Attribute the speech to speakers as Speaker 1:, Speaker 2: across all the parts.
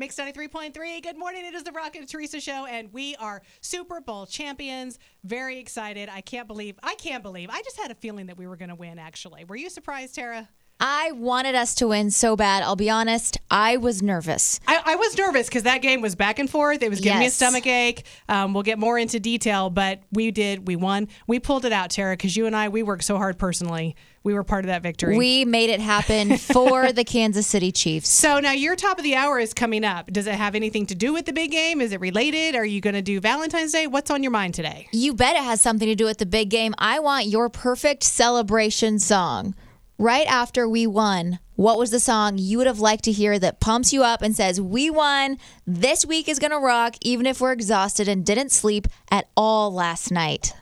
Speaker 1: Mix 93.3. Good morning. It is the Rocket and Teresa show, and we are Super Bowl champions. Very excited. I can't believe, I can't believe. I just had a feeling that we were going to win, actually. Were you surprised, Tara?
Speaker 2: I wanted us to win so bad. I'll be honest, I was nervous.
Speaker 1: I, I was nervous because that game was back and forth. It was giving me a stomach ache. Um, we'll get more into detail, but we did. We won. We pulled it out, Tara, because you and I, we worked so hard personally. We were part of that victory.
Speaker 2: We made it happen for the Kansas City Chiefs.
Speaker 1: so now your top of the hour is coming up. Does it have anything to do with the big game? Is it related? Are you going to do Valentine's Day? What's on your mind today?
Speaker 2: You bet it has something to do with the big game. I want your perfect celebration song. Right after we won, what was the song you would have liked to hear that pumps you up and says, We won, this week is gonna rock, even if we're exhausted and didn't sleep at all last night?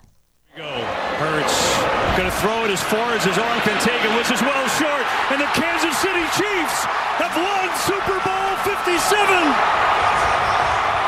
Speaker 3: Go. Hurts going to throw it as far as his arm can take it, which is well short. And the Kansas City Chiefs have won Super Bowl 57.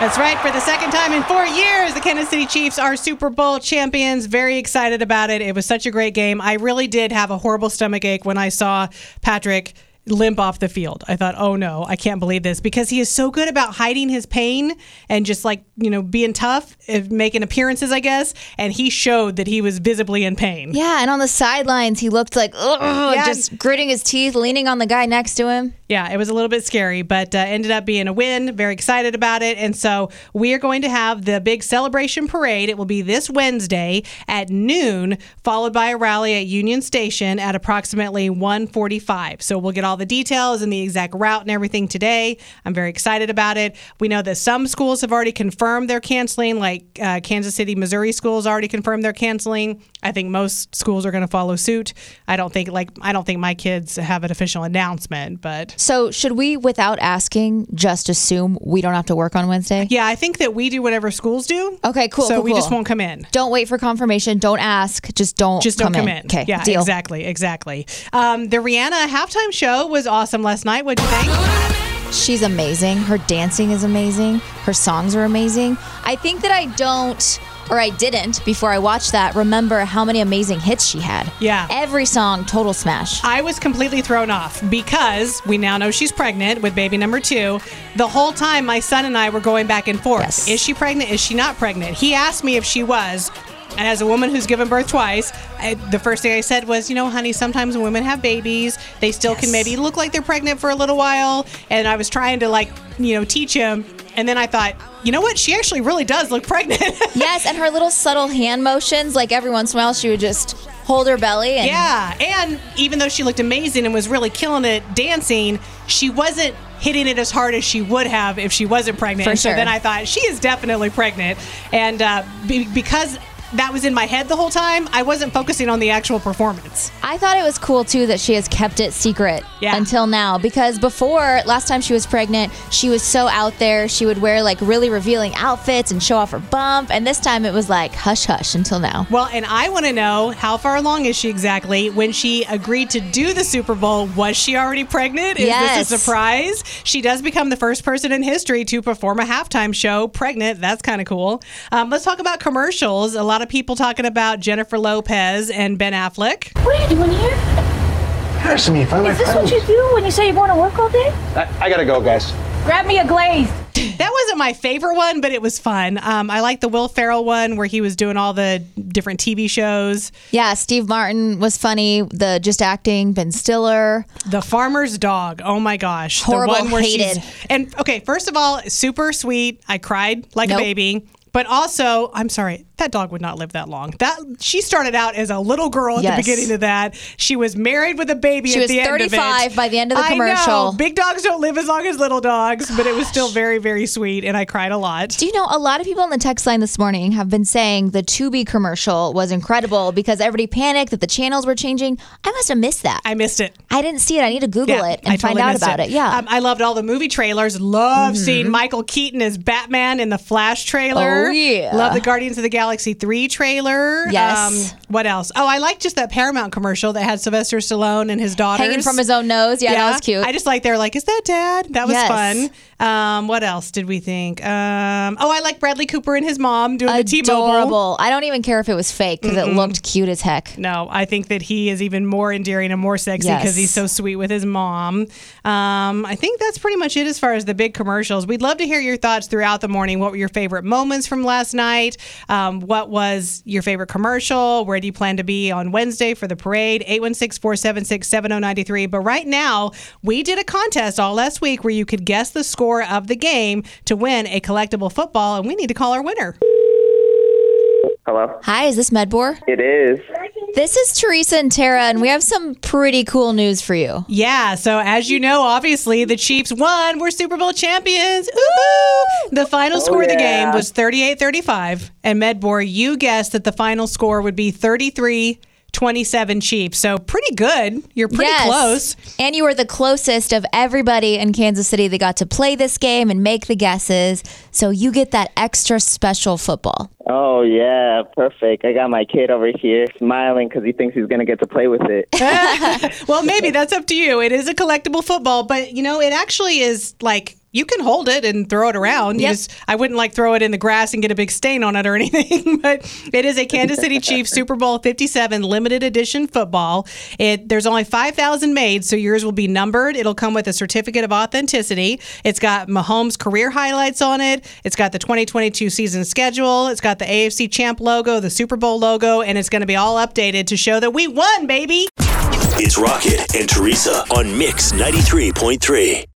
Speaker 1: That's right. For the second time in four years, the Kansas City Chiefs are Super Bowl champions. Very excited about it. It was such a great game. I really did have a horrible stomach ache when I saw Patrick limp off the field. I thought, oh no, I can't believe this because he is so good about hiding his pain and just like, you know, being tough, making appearances, I guess. And he showed that he was visibly in pain.
Speaker 2: Yeah, and on the sidelines, he looked like, ugh,
Speaker 1: Yeah.
Speaker 2: just gritting his teeth, leaning on the guy next to him.
Speaker 1: Yeah, it was a little bit scary, but uh, ended up being a win. Very excited about it. And so we are going to have the big celebration parade. It will be this Wednesday at noon, followed by a rally at Union Station at approximately 1:45. So we'll get all the details and the exact route and everything today. I'm very excited about it. We know that some schools have already confirmed they're canceling, like uh, Kansas City, Missouri schools already confirmed they're canceling. I think most schools are going to follow suit. I don't think like I don't think my kids have an official announcement, but
Speaker 2: So, should we, without asking, just assume we don't have to work on Wednesday?
Speaker 1: Yeah, I think that we do whatever schools do.
Speaker 2: Okay, cool,
Speaker 1: So
Speaker 2: cool,
Speaker 1: we just won't come in.
Speaker 2: Don't wait for confirmation. Don't ask. Just don't.
Speaker 1: Just don't come, in.
Speaker 2: Okay.
Speaker 1: Yeah,
Speaker 2: deal.
Speaker 1: exactly, exactly. Um, the Rihanna halftime show was awesome last night. What'd you think?
Speaker 2: She's amazing. Her dancing is amazing. Her songs are amazing. I think that I don't, or I didn't before I watched that, remember how many amazing hits she had.
Speaker 1: Yeah.
Speaker 2: Every song, total smash.
Speaker 1: I was completely thrown off because we now know she's pregnant with baby number two. The whole time, my son and I were going back and forth.
Speaker 2: Yes.
Speaker 1: Is she pregnant? Is she not pregnant? He asked me if she was. And as a woman who's given birth twice, I, the first thing I said was, you know, honey, sometimes when women have babies, they still can maybe look like they're pregnant for a little while. And I was trying to, like, you know, teach him. And then I thought, you know what? She actually really does look pregnant.
Speaker 2: yes, and her little subtle hand motions, like every once in a while, she would just hold her belly and
Speaker 1: Yeah, and even though she looked amazing and was really killing it dancing, she wasn't hitting it as hard as she would have if she wasn't pregnant.
Speaker 2: For
Speaker 1: And So then I thought she is definitely pregnant, and uh, be- because that was in my head the whole time, I wasn't focusing on the actual performance.
Speaker 2: I thought it was cool too that she has kept it secret
Speaker 1: Yeah.
Speaker 2: until now because before last time she was pregnant, she was so out there. She would wear like really revealing outfits and show off her bump, and this time it was like hush hush until now.
Speaker 1: Well, and I want to know how far along is she exactly? When she agreed to do the Super Bowl, was she already pregnant? Is
Speaker 2: Yes.
Speaker 1: this a surprise? She does become the first person in history to perform a halftime show pregnant. That's kind of cool. Um, let's talk about commercials. A lot of people talking about Jennifer Lopez and Ben Affleck.
Speaker 4: What are you doing here?
Speaker 5: Embarrassing me in front of
Speaker 4: Is
Speaker 5: my
Speaker 4: this what you do when you say you're going to work all day?
Speaker 5: I, I gotta go, guys.
Speaker 4: Grab me a glaze.
Speaker 1: That wasn't my favorite one, but it was fun. Um, I like the Will Ferrell one where he was doing all the different TV shows.
Speaker 2: Yeah, Steve Martin was funny. The just acting, Ben Stiller.
Speaker 1: The farmer's dog. Oh my gosh.
Speaker 2: Horrible,
Speaker 1: the one where
Speaker 2: hated.
Speaker 1: she's and okay, first of all, super sweet. I cried like
Speaker 2: Nope.
Speaker 1: a baby. But also, I'm sorry, that dog would not live that long. That she started out as a little girl at
Speaker 2: Yes.
Speaker 1: the beginning of that. She was married with a baby
Speaker 2: She
Speaker 1: at
Speaker 2: was
Speaker 1: the end of it.
Speaker 2: 35 by the end of the
Speaker 1: I
Speaker 2: commercial.
Speaker 1: know. Big dogs don't live as long as little dogs, but it was still very, very sweet, and I cried a lot.
Speaker 2: Do you know a lot of people on the text line this morning have been saying the Tubi commercial was incredible because everybody panicked that the channels were changing. I must have missed that.
Speaker 1: I missed it.
Speaker 2: I didn't see it. I need to Google it and
Speaker 1: I
Speaker 2: find
Speaker 1: totally
Speaker 2: out about it. Yeah.
Speaker 1: Um, I loved all the movie trailers. Love seeing Michael Keaton as Batman in the Flash trailer.
Speaker 2: Oh, yeah.
Speaker 1: Love the Guardians of the Galaxy 3 trailer. Um,
Speaker 2: Yes.
Speaker 1: what else? Oh, I like just that Paramount commercial that had Sylvester Stallone and his daughter.
Speaker 2: Hanging from his own nose. Yeah, that was cute.
Speaker 1: I just like they're like, is that dad? That was
Speaker 2: Yes.
Speaker 1: fun. Um, what else did we think? Um, oh, I like Bradley Cooper and his mom doing the T-Mobile.
Speaker 2: Adorable. I don't even care if it was fake because it looked cute as heck.
Speaker 1: No, I think that he is even more endearing and more sexy
Speaker 2: Yes.
Speaker 1: because he's so sweet with his mom. Um, I think that's pretty much it as far as the big commercials. We'd love to hear your thoughts throughout the morning. What were your favorite moments from last night? Um, what was your favorite commercial? Where do you plan to be on Wednesday for the parade? 816 476 7093. But right now, we did a contest all last week where you could guess the score of the game to win a collectible football, and we need to call our winner.
Speaker 6: Hello?
Speaker 2: Hi, is this Medbor?
Speaker 6: It is.
Speaker 2: This is Teresa and Tara, and we have some pretty cool news for you.
Speaker 1: Yeah, so as you know, obviously the Chiefs won. We're Super Bowl champions. Ooh! The final oh, score of the game was 38-35, and Medbor, you guessed that the final score would be 33 27 Chiefs. So pretty good. You're pretty
Speaker 2: yes.
Speaker 1: close.
Speaker 2: And you were the closest of everybody in Kansas City that got to play this game and make the guesses. So you get that extra special football.
Speaker 6: Oh, yeah, perfect. I got my kid over here smiling because he thinks he's going to get to play with it.
Speaker 1: Well, maybe that's up to you. It is a collectible football, but you know, it actually is like you can hold it and throw it around. You
Speaker 2: Yep.
Speaker 1: just- I wouldn't like throw it in the grass and get a big stain on it or anything, but it is a Kansas City Chiefs Super Bowl 57 limited edition football. It there's only 5,000 made, so yours will be numbered. It'll come with a certificate of authenticity. It's got Mahomes career highlights on it. It's got the 2022 season schedule. It's got the AFC champ logo, the Super Bowl logo, and it's going to be all updated to show that we won, baby.
Speaker 7: It's Rocket and Teresa on Mix 93.3.